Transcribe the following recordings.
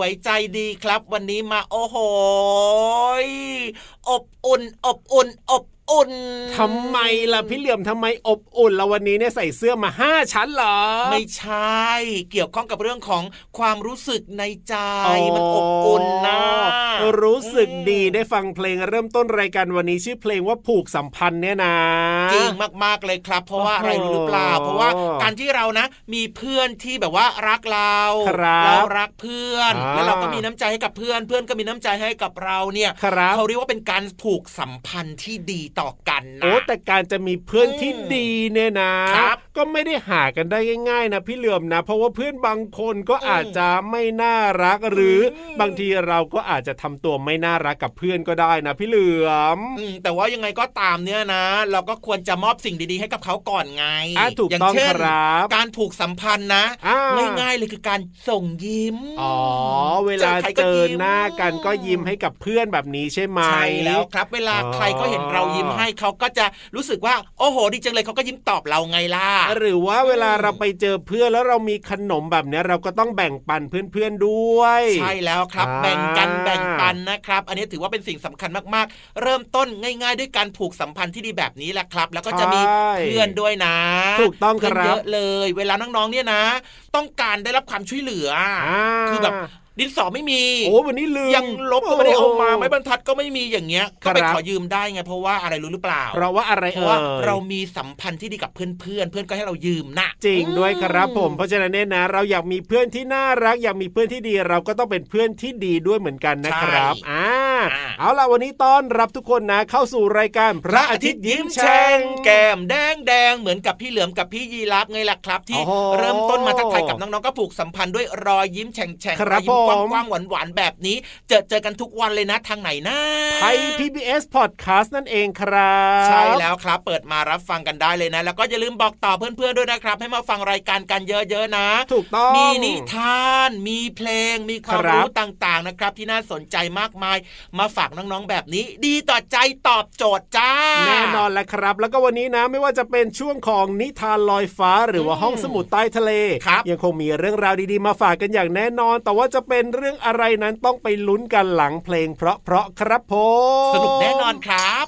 วยใจดีครับ วันนี้มาโอ้โหอบอุ่นอบอุ่นอบ อุ่นทำไมล่ะพี่เหลี่ยมทำไมอบอุ่นแล้ววันนี้เนี่ยใส่เสื้อมาห้าชั้นเหรอ ไม่ใช่ เกี่ยวข้องกับเรื่องของความรู้สึกในใจมันอบอุ่นนะรู้สึกดีได้ฟังเพลงเริ่มต้นรายการวันนี้ชื่อเพลงว่าผูกสัมพันธ์เนี่ยนะจริงมากๆเลยครับ เพราะว่าอะไรรู้หรือเปล่า เพราะว่าการที่เรานะ มีเพื่อนที่แบบว่ารักเราเรารักเพื่อน แล้วเราก็มีน้ำใจให้กับเพื่อน เพื่อนก็มีน้ำใจให้กับเราเนี่ยเขาเรียกว่าเป็นการผูกสัมพันธ์ที่ดีต่อกันนะโอ้แต่การจะมีเพื่อนที่ดีเนี่ยนะ ก็ไม่ได้หากันได้ง่าย ๆ นะพี่เหลือมนะ เพราะว่าเพื่อนบางคนก็อาจจะไม่น่ารักหรือบางทีเราก็อาจจะทำตัวไม่น่ารักกับเพื่อนก็ได้นะพี่เหลือมแต่ว่ายังไงก็ตามเนี่ยนะ เราก็ควรจะมอบสิ่งดีๆ ให้กับเขาก่อนไงถูกต้องครับการผูกสัมพันธ์นะง่ายๆเลยคือการส่งยิ้มอ๋อเวลาเจอหน้ากันก็ยิ้มให้กับเพื่อนแบบนี้ใช่ไหมใช่แล้วครับ เวลาใครก็เห็นเรายิ้มให้เขาก็จะรู้สึกว่าโอ้โหดีจังเลยเขาก็ยิ้มตอบเราไงล่ะหรือว่าเวลาเราไปเจอเพื่อนแล้วเรามีขนมแบบนี้เราก็ต้องแบ่งปันเพื่อนๆด้วยใช่แล้วครับแบ่งกันแบ่งปันนะครับ อันนี้ถือว่าเป็นสิ่งสำคัญมากๆ เริ่มต้นง่าย ๆ ด้วยการผูกสัมพันธ์ที่ดีแบบนี้แหละครับ แล้วก็จะมีเพื่อนด้วยนะ ถูกต้องครับเยอะเลย เวลาน้องๆเนี่ยนะ ต้องการได้รับความช่วยเหลือ คือแบบ ดินสอไม่มีโอ้วันนี้ลืมยังลบก็ไม่ได้เอามาไม้บรรทัดก็ไม่มีอย่างเงี้ยก็ไปขอยืมได้ไงเพราะว่าอะไรรู้หรือเปล่าเพราะว่าอะไรเพราะว่าเรามีสัมพันธ์ที่ดีกับเพื่อนเพื่อนเพื่อนก็ให้เรายืมนะจริงด้วยครับผมเพราะฉะนั้นเนี่ยนะ เราอยากมีเพื่อนที่น่ารักอยากมีเพื่อนที่ดี เราก็ต้องเป็นเพื่อนที่ดีด้วยเหมือนกันนะครับอ่าเอาล่ะวันนี้ต้อนรับทุกคนนะเข้าสู่รายการพระอาทิตย์ยิ้มแฉ่งแก้มแดงแดงเหมือนกับพี่เหลือมกับพี่ยีรับไงล่ะครับ ที่เริ่มต้นมาทักทายกับน้องๆก็ผูกสัมพันธ์ด้วยรอยยิ้มแฉ่งแฉ่งรอยยิ้มกว้างๆหวานๆแบบนี้ เจอเจอกันทุกวันเลยนะทางไหนนะไทย PBS Podcast นั่นเองครับ ใช่แล้วครับเปิดมารับฟังกันได้เลยนะ แล้วก็อย่าลืมบอกต่อเพื่อนๆด้วยนะครับ ให้มาฟังรายการกันเยอะๆนะ ถูกต้อง มีนิทาน มีเพลง มีความรู้ต่างๆนะครับ ที่น่าสนใจมากมาย มาฝากน้องๆแบบนี้ ดีต่อใจตอบโจทย์จ้า แน่นอนแหละครับ แล้วก็วันนี้นะไม่ว่าจะเป็นช่วงของนิทานลอยฟ้าหรือว่าห้องสมุดใต้ทะเลยังคงมีเรื่องราวดีๆมาฝากกันอย่างแน่นอน แต่ว่าจะเป็นเรื่องอะไรนั้นต้องไปลุ้นกันหลังเพลงเพราะๆครับผมสนุกแน่นอนครับ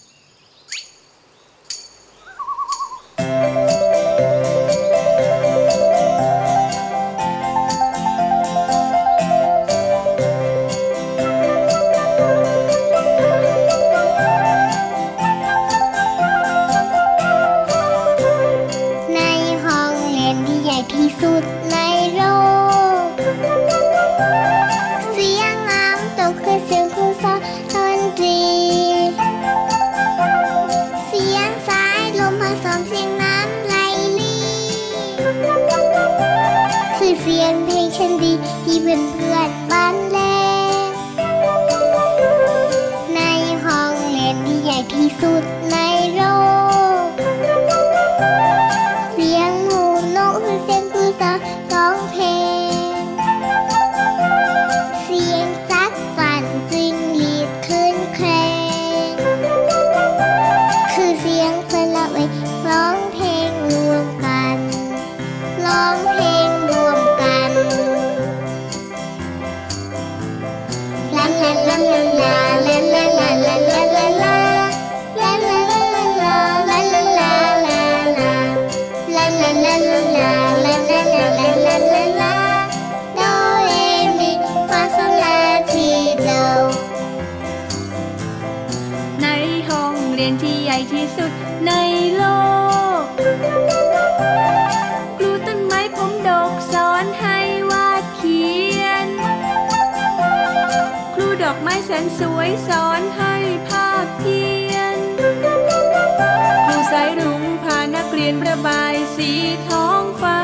สีท้องฟ้า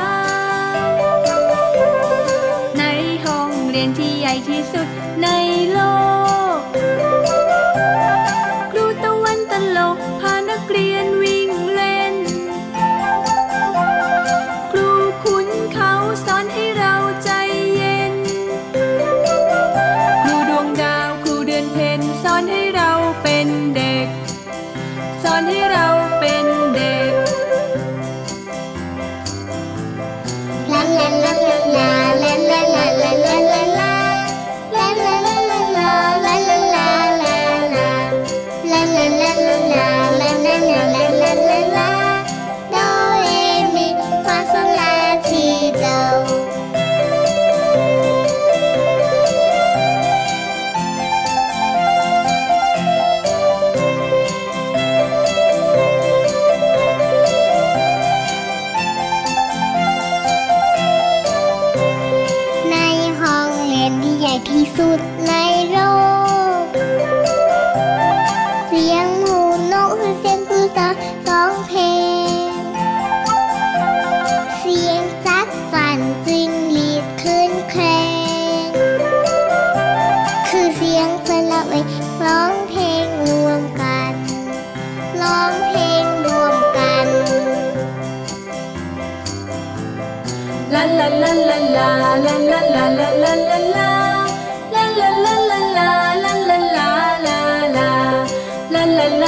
ในห้องเรียนที่ใหญ่ที่สุดใน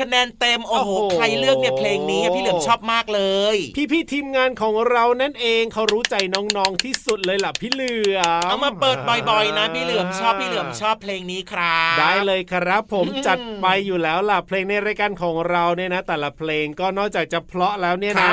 คะแนนเต็มโอ้โหใครเลือกเนี่ยเพลงนี้พี่เหลือมชอบมากเลย พี่ๆทีมงานของเรานั่นเองเขารู้ใจน้องๆที่สุดเลยล่ะพี่เหลือมเอามาเปิดบ่อยๆนะพี่เหลือมชอบพี่เหลือมชอบเพลงนี้ครับได้เลยครับ ผมจัดไปอยู่แล้วล่ะเพลงในรายการของเราเนี่ยนะ แต่ละเพลงก็นอกจากจะเพลาะแล้วเนี่ยนะ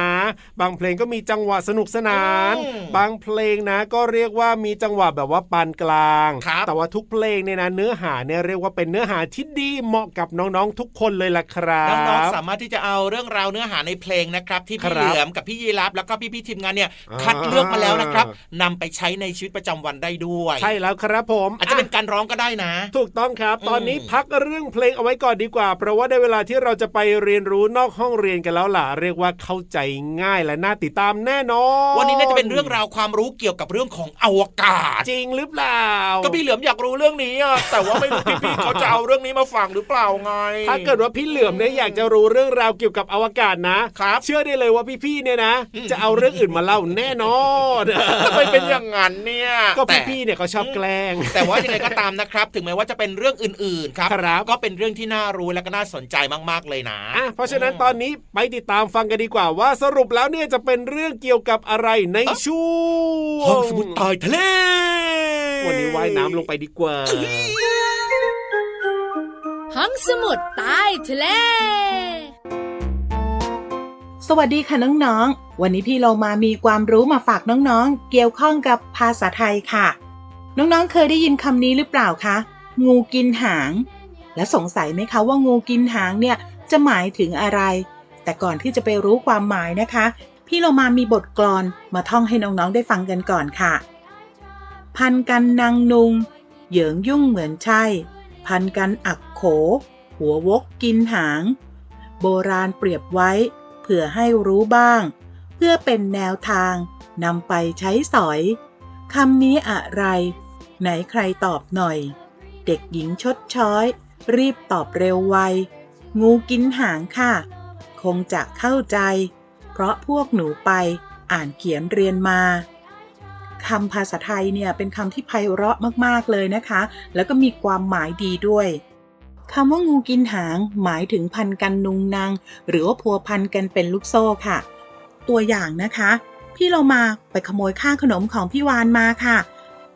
บางเพลงก็มีจังหวะสนุกสนาน บางเพลงนะก็เรียกว่ามีจังหวะแบบว่าปานกลาง แต่ว่าทุกเพลงเนี่ยนะเนื้อหาเนี่ยเรียกว่าเป็นเนื้อหาที่ดีเหมาะกับน้องๆทุกคนเลยล่ะครับน้องๆสามารถที่จะเอาเรื่องราวเนื้อหาในเพลงนะครับ ที่พี่เหลือมกับพี่ยีรับแล้วก็พี่ๆทีมงานเนี่ยคัดเลือกมาแล้วนะครับนำไปใช้ในชีวิตประจำวันได้ด้วย ใช่แล้วครับผมอาจจะเป็นการร้องก็ได้นะ ถูกต้องครับ ตอนนี้พักเรื่องเพลงเอาไว้ก่อนดีกว่า เพราะว่าได้เวลาที่เราจะไปเรียนรู้นอกห้องเรียนกันแล้วล่ะเรียกว่าเข้าใจง่ายและน่าติดตามแน่นอนวันนี้น่าจะเป็นเรื่องราวความรู้เกี่ยวกับเรื่องของอวกาศ จริงหรือเปล่า ก็พี่เหลือมอยากรู้เรื่องนี้อะแต่ว่าไม่รู้พี่ๆเขาจะเอาเรื่องนี้มาฝากหรือเปล่าไง ถ้าเกิดว่าพี่เหลือมเนี่ยอยากจะรู้เรื่องราวเกี่ยวกับอวกาศนะครับเชื่อได้เลยว่าพี่ๆเนี่ยนะ จะเอาเรื่องอื่นมาเล่าแน่นอนทำไมเป็นอย่างนั้นเนี่ยก็พี่ๆเนี่ยเขาชอบแกล้ง แต่ว่ายังไงก็ตามนะครับ ถึงแม้ว่าจะเป็นเรื่องอื่นๆครับครับก็เป็นเรื่องที่น่ารู้และก็น่าสนใจมากๆเลยนะอะเพราะฉะนั้นตอนนี้ไปติดตามฟังกันดีกว่าว่าสรุปแล้วเนี่ยจะเป็นเรื่องเกี่ยวกับอะไรในช่วงห้องสมุดใต้ทะเลวันนี้ว่ายน้ำลงไปดีกว่า ห้องสมุดใต้ทะเล สวัสดีค่ะน้องๆ วันนี้พี่เรามามีความรู้มาฝากน้องๆ เกี่ยวข้องกับภาษาไทยค่ะ น้องๆ เคยได้ยินคำนี้หรือเปล่าคะ งูกินหาง และสงสัยไหมคะว่างูกินหางเนี่ยจะหมายถึงอะไร แต่ก่อนที่จะไปรู้ความหมายนะคะ พี่เรามามีบทกลอนมาท่องให้น้องๆ ได้ฟังกันก่อนค่ะ พันกันนางนุง เหยิงยุ่งเหมือนใช่ พันกันอัก โข หัววกกินหาง โบราณเปรียบไว้ เผื่อให้รู้บ้าง เพื่อเป็นแนวทางนำไปใช้สอยคำนี้อะไร ไหนใครตอบหน่อย เด็กหญิงชดช้อย รีบตอบเร็วไว งูกินหางค่ะ คงจะเข้าใจ เพราะพวกหนูไปอ่านเขียนเรียนมาคำภาษาไทยเนี่ยเป็นคำที่ไพเราะมาก ๆ เลยนะคะ แล้วก็มีความหมายดีด้วย คำว่างูกินหางหมายถึงพันกันนุงนางหรือว่าพัวพันกันเป็นลูกโซ่ค่ะ ตัวอย่างนะคะ พี่เรามาไปขโมยข้างขนมของพี่วานมาค่ะ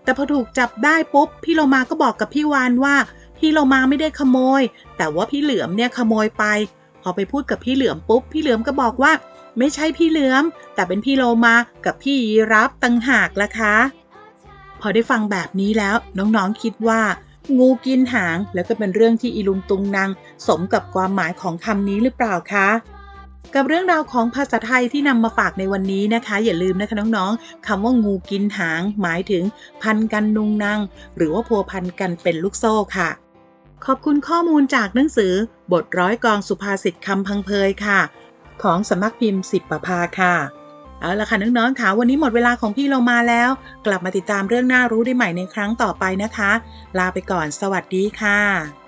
แต่พอถูกจับได้ปุ๊บพี่เรามาก็บอกกับพี่วานว่า พี่เรามาไม่ได้ขโมย แต่ว่าพี่เหลือมเนี่ยขโมยไป พอไปพูดกับพี่เหลือมปุ๊บพี่เหลือมก็บอกว่า ไม่ใช่พี่เหลือม แต่เป็นพี่โลมากับพี่ยีรับตังหากละคะ พอได้ฟังแบบนี้แล้วน้องๆคิดว่า งูกินหาง แล้วก็เป็นเรื่องที่อีลุงตุงนางสมกับความหมายของคำนี้หรือเปล่าคะกับเรื่องราวของภาษาไทยที่นำมาฝากในวันนี้นะคะ อย่าลืมนะคะน้องๆคำว่างูกินหาง หมายถึงพันกันนุงนางหรือว่าพัวพันกันเป็นลูกโซ่ค่ะ ขอบคุณข้อมูลจากหนังสือ บทร้อยกองสุภาษิตคำพังเพยค่ะ ของสำนักพิมพ์สิบประภาค่ะ เอาละค่ะน้องๆค่ะวันนี้หมดเวลาของพี่เรามาแล้ว กลับมาติดตามเรื่องน่ารู้ได้ใหม่ในครั้งต่อไปนะคะ ลาไปก่อนสวัสดีค่ะ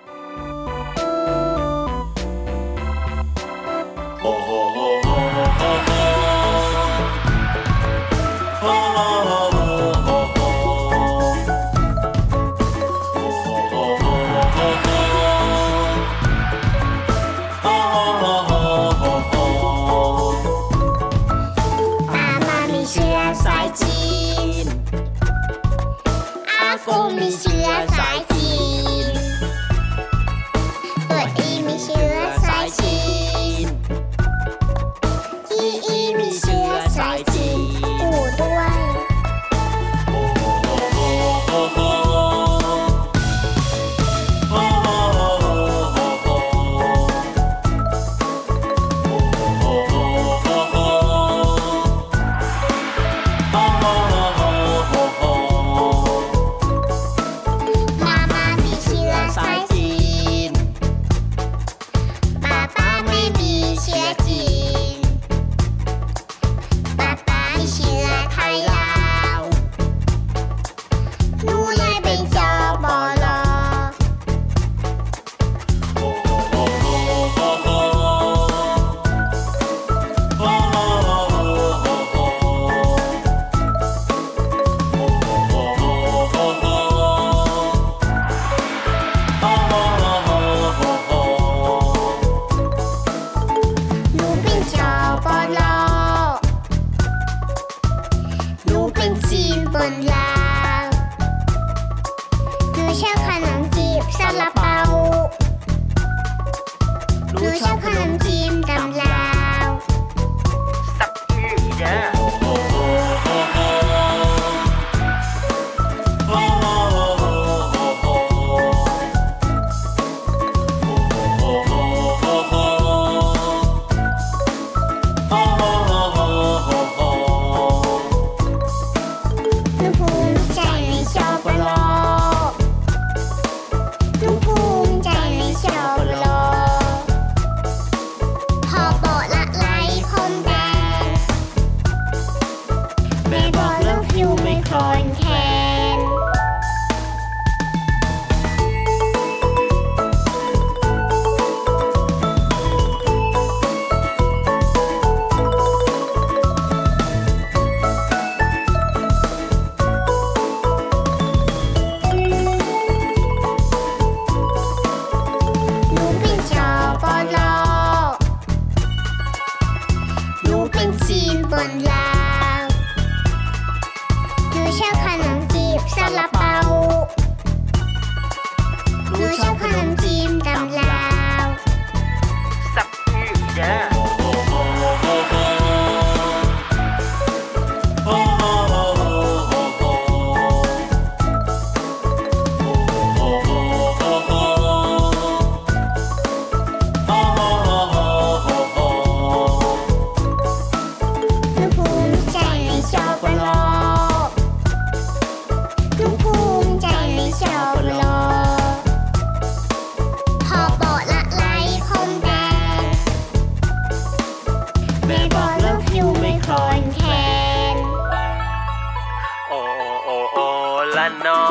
นอ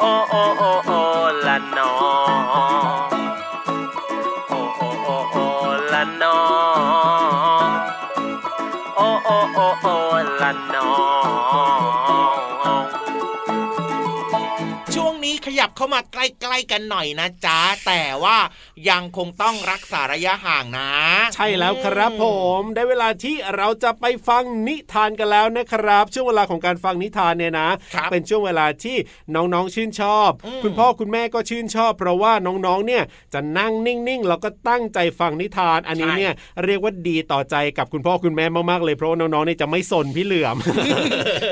โอโอโอโอละนอโอโอโอโอละนอโอโอโอโอละนอช่วงนี้ขยับเข้ามา ใกล้ๆกันหน่อยนะจ๊ะแต่ว่ายังคงต้องรักษาระยะห่างนะ ใช่แล้วครับผมได้เวลาที่เราจะไปฟังนิทานกันแล้วนะครับ ช่วงเวลาของการฟังนิทานเนี่ยนะครับเป็นช่วงเวลาที่น้องๆชื่นชอบอืมคุณพ่อคุณแม่ก็ชื่นชอบ เพราะว่าน้องๆเนี่ยจะนั่งนิ่งๆแล้วก็ตั้งใจฟังนิทาน อันนี้เนี่ยเรียกว่าดีต่อใจกับคุณพ่อคุณแม่มากๆเลยเพราะว่าน้องๆเนี่ยจะไม่สนพี่เหลือม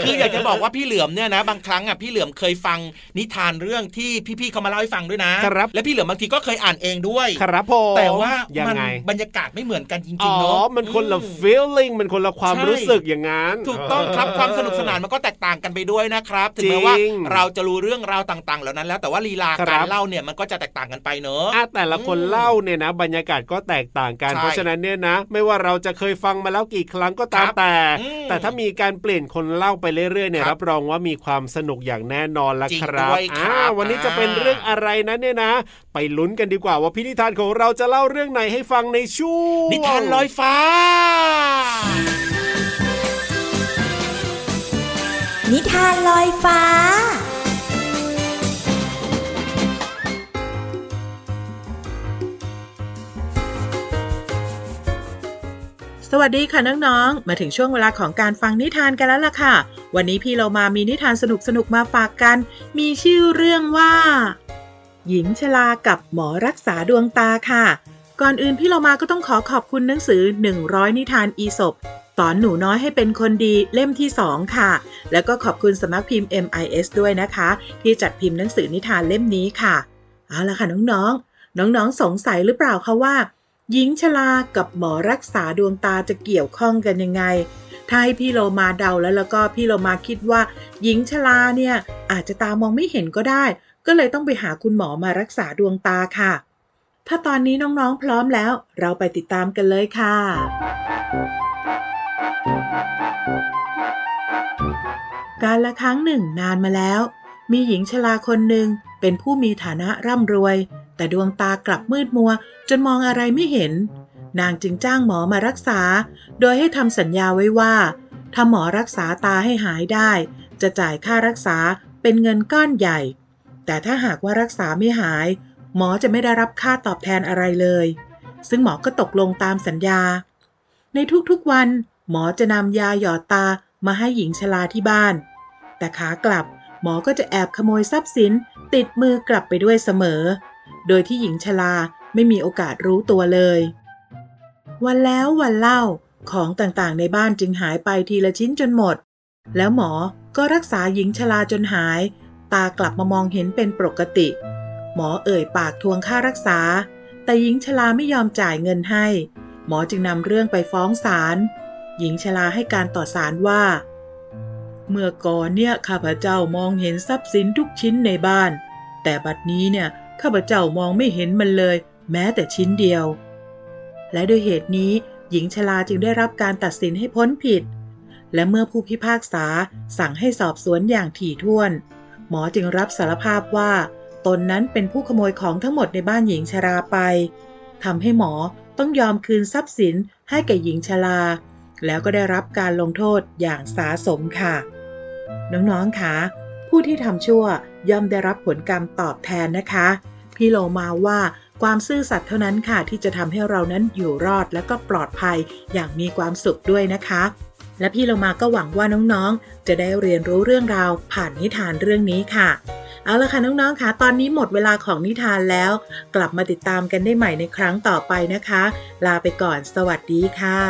คืออยากจะบอกว่าพี่เหลือมเนี่ยนะ บางครั้งอะพี่เหลือมเคยฟังนิทานเรื่องที่พี่ๆเขามาเล่าให้ฟังด้วยนะครับและพี่เหลือมบางทีก็เคยอ่านเองด้วยครับผมแต่ว่ายังมันไงบรรยากาศไม่เหมือนกันจริอ๋งๆเนาะอมันคนละอืม feeling มันคนละความใช่รู้สึกอย่างนั้นถูกต้องครับความสนุกสนานมันก็แตกต่างกันไปด้วยนะครับถึงแม้จริงว่าเราจะรู้เรื่องราวต่างๆ เหล่านั้นแล้วแต่ว่าลีลาครับการเล่าเนี่ยมันก็จะแตกต่างกันไปเนอะอะแต่ละคนอืมเล่าเนี่ยนะ บรรยากาศก็แตกต่างกันใช่เพราะฉะนั้นเนี่ยนะ ไม่ว่าเราจะเคยฟังมาแล้วกี่ครั้งก็ตามครับแต่อืมแต่ถ้ามีการเปลี่ยนคนเล่าไปเรื่อยๆเนี่ยครับรับรองว่ามีความสนุกอย่างแน่นอนละจริงครับด้วยครัอ่าบวันนี้จะเป็นอ่าเรื่องอะไรนั้นเนี่ยนะ ไปลุ้นกันดีกว่าว่าพินิธานของเราจะเล่าเรื่องไหนให้ฟังในช่วงนิทานลอยฟ้า นิทานลอยฟ้าสวัสดีค่ะน้องๆ มาถึงช่วงเวลาของการฟังนิทานกันแล้วล่ะค่ะ วันนี้พี่เรามามีนิทานสนุกๆ มาฝากกัน มีชื่อเรื่องว่า หญิงชรากับหมอรักษาดวงตาค่ะ ก่อนอื่นพี่เรามาก็ต้องขอขอบคุณหนังสือ 100 นิทานอีสบสอนหนูน้อยให้เป็นคนดีเล่มที่ 2 ค่ะ แล้วก็ขอบคุณสำนักพิมพ์ MIS ด้วยนะคะ ที่จัดพิมพ์หนังสือนิทานเล่มนี้ค่ะ เอาละค่ะน้องๆ น้องๆ สงสัยหรือเปล่าคะว่า หญิงชรากับหมอรักษาดวงตาจะเกี่ยวข้องกันยังไง ถ้าให้พี่โลมาเดาแล้วแล้วก็พี่โลมาคิดว่า หญิงชราเนี่ยอาจจะตามองไม่เห็นก็ได้ ก็เลยต้องไปหาคุณหมอมารักษาดวงตาค่ะ ถ้าตอนนี้น้องๆพร้อมแล้ว เราไปติดตามกันเลยค่ะการละครั้งหนึ่งนานมาแล้ว มีหญิงชราคนหนึ่งเป็นผู้มีฐานะร่ำรวย แต่ดวงตากลับมืดมัว จนมองอะไรไม่เห็น นางจึงจ้างหมอมารักษา โดยให้ทำสัญญาไว้ว่า ถ้าหมอรักษาตาให้หายได้ จะจ่ายค่ารักษาเป็นเงินก้อนใหญ่ แต่ถ้าหากว่ารักษาไม่หาย หมอจะไม่ได้รับค่าตอบแทนอะไรเลย ซึ่งหมอก็ตกลงตามสัญญา ในทุกๆวัน หมอจะนำยาหยอดตามาให้หญิงชราที่บ้าน แต่ขากลับหมอก็จะแอบขโมยทรัพย์สินติดมือกลับไปด้วยเสมอ โดยที่หญิงชราไม่มีโอกาสรู้ตัวเลย วันแล้ววันเล่าของต่างๆ ในบ้านจึงหายไปทีละชิ้นจนหมด แล้วหมอก็รักษาหญิงชราจนหาย ตากลับมามองเห็นเป็นปกติ หมอเอ่ยปากทวงค่ารักษา แต่หญิงชราไม่ยอมจ่ายเงินให้ หมอจึงนำเรื่องไปฟ้องศาลหญิงชราให้การต่อศาลว่า เมื่อก่อนเนี่ยข้าพเจ้ามองเห็นทรัพย์สินทุกชิ้นในบ้าน แต่บัดนี้เนี่ยข้าพเจ้ามองไม่เห็นมันเลย แม้แต่ชิ้นเดียว และด้วยเหตุนี้หญิงชราจึงได้รับการตัดสินให้พ้นผิด และเมื่อผู้พิพากษาสั่งให้สอบสวนอย่างถี่ถ้วน หมอจึงรับสารภาพว่า ตนนั้นเป็นผู้ขโมยของทั้งหมดในบ้านหญิงชราไปทำให้หมอต้องยอมคืนทรัพย์สินให้แก่หญิงชรา แล้วก็ได้รับการลงโทษอย่างสาสมค่ะ น้องๆคะผู้ที่ทำชั่วย่อมได้รับผลกรรมตอบแทนนะคะ พี่โลมาว่า ความซื่อสัตย์เท่านั้นค่ะ ที่จะทำให้เรานั้นอยู่รอดและก็ปลอดภัยอย่างมีความสุขด้วยนะคะ และพี่โลมาก็หวังว่าน้องๆ จะได้เรียนรู้เรื่องราวผ่านนิทานเรื่องนี้ค่ะเอาละค่ะน้องๆค่ะตอนนี้หมดเวลาของนิทานแล้ว กลับมาติดตามกันได้ใหม่ในครั้งต่อไปนะคะ ลาไปก่อนสวัสดีค่ะ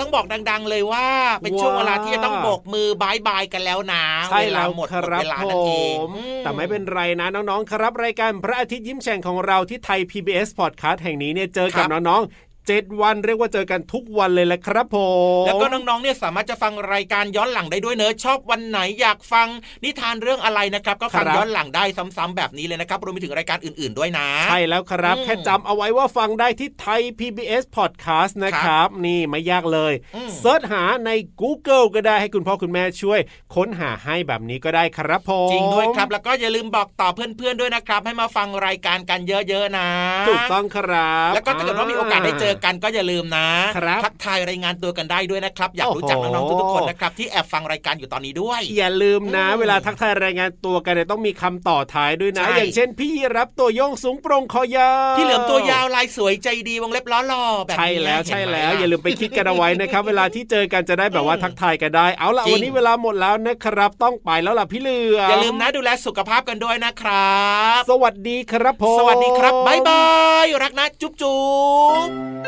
ต้องบอกดัง ๆ เลยว่า เป็นช่วงเวลาที่จะต้องโบกมือบายบายกันแล้วนะใช่เวลาแล้วหมดคหมดรับเวลาผนั่นเองมอืแต่ไม่เป็นไรนะน้องๆครับรายการพระอาทิตย์ยิ้มแฉ่งของเราที่ไทย PBS Podcast แห่งนี้เนี่ยเจอกับครับน้องๆ 7 วัน เรียกว่าเจอกันทุกวันเลยแหละครับผมแล้วก็น้องๆเนี่ยสามารถจะฟังรายการย้อนหลังได้ด้วยเนอะชอบวันไหนอยากฟังนิทานเรื่องอะไรนะครับ ก็ฟังย้อนหลังได้ซ้ำๆแบบนี้เลยนะครับรวมไปถึงรายการอื่น ๆด้วยนะ ใช่แล้วครับ แค่จำเอาไว้ว่าฟังได้ที่ไทย PBS Podcast นะครับ นี่ไม่ยากเลยเซิร์ชหาใน Google ก็ได้ให้คุณพ่อคุณแม่ช่วย ค้นหาให้แบบนี้ก็ได้ครับผมจริงด้วยครับ แล้วก็อย่าลืมบอกต่อเพื่อนๆด้วยนะครับ ให้มาฟังรายการกันเยอะๆนะ ถูกต้องครับ แล้วก็ถ้าเกิดว่ามีโอกาสได้เจอกันก็อย่าลืมนะครับทักทายรายงานตัวกันได้ด้วยนะครับ อยากรู้จักน้องๆทุกๆคนนะครับที่แอบฟังรายการอยู่ตอนนี้ด้วย อย่าลืมนะ เวลาทักทายรายงานตัวกันเนี่ยต้องมีคำต่อท้ายด้วยนะใช่อย่างเช่น พี่รับตัวโยงสูงโปร่งคอยาวพี่เหลือมตัวยาวลายสวยใจดีวงเล็บล้อหล่อแบบนี้ใช่แล้วเห็นใช่ไหมแล้วล่ะอย่าลืมไปคิดกันเอาไว้นะครับ เวลาที่เจอกันจะได้แบบว่าทักทายกันได้ เอาล่ะจริงวันนี้เวลาหมดแล้วนะครับ ต้องไปแล้วล่ะพี่เหลือมอย่าลืมนะดูแลสุขภาพกันด้วยนะครับ สวัสดีครับผมสวัสดีครับบ๊ายบายรักนะจุ๊บจุ๊บ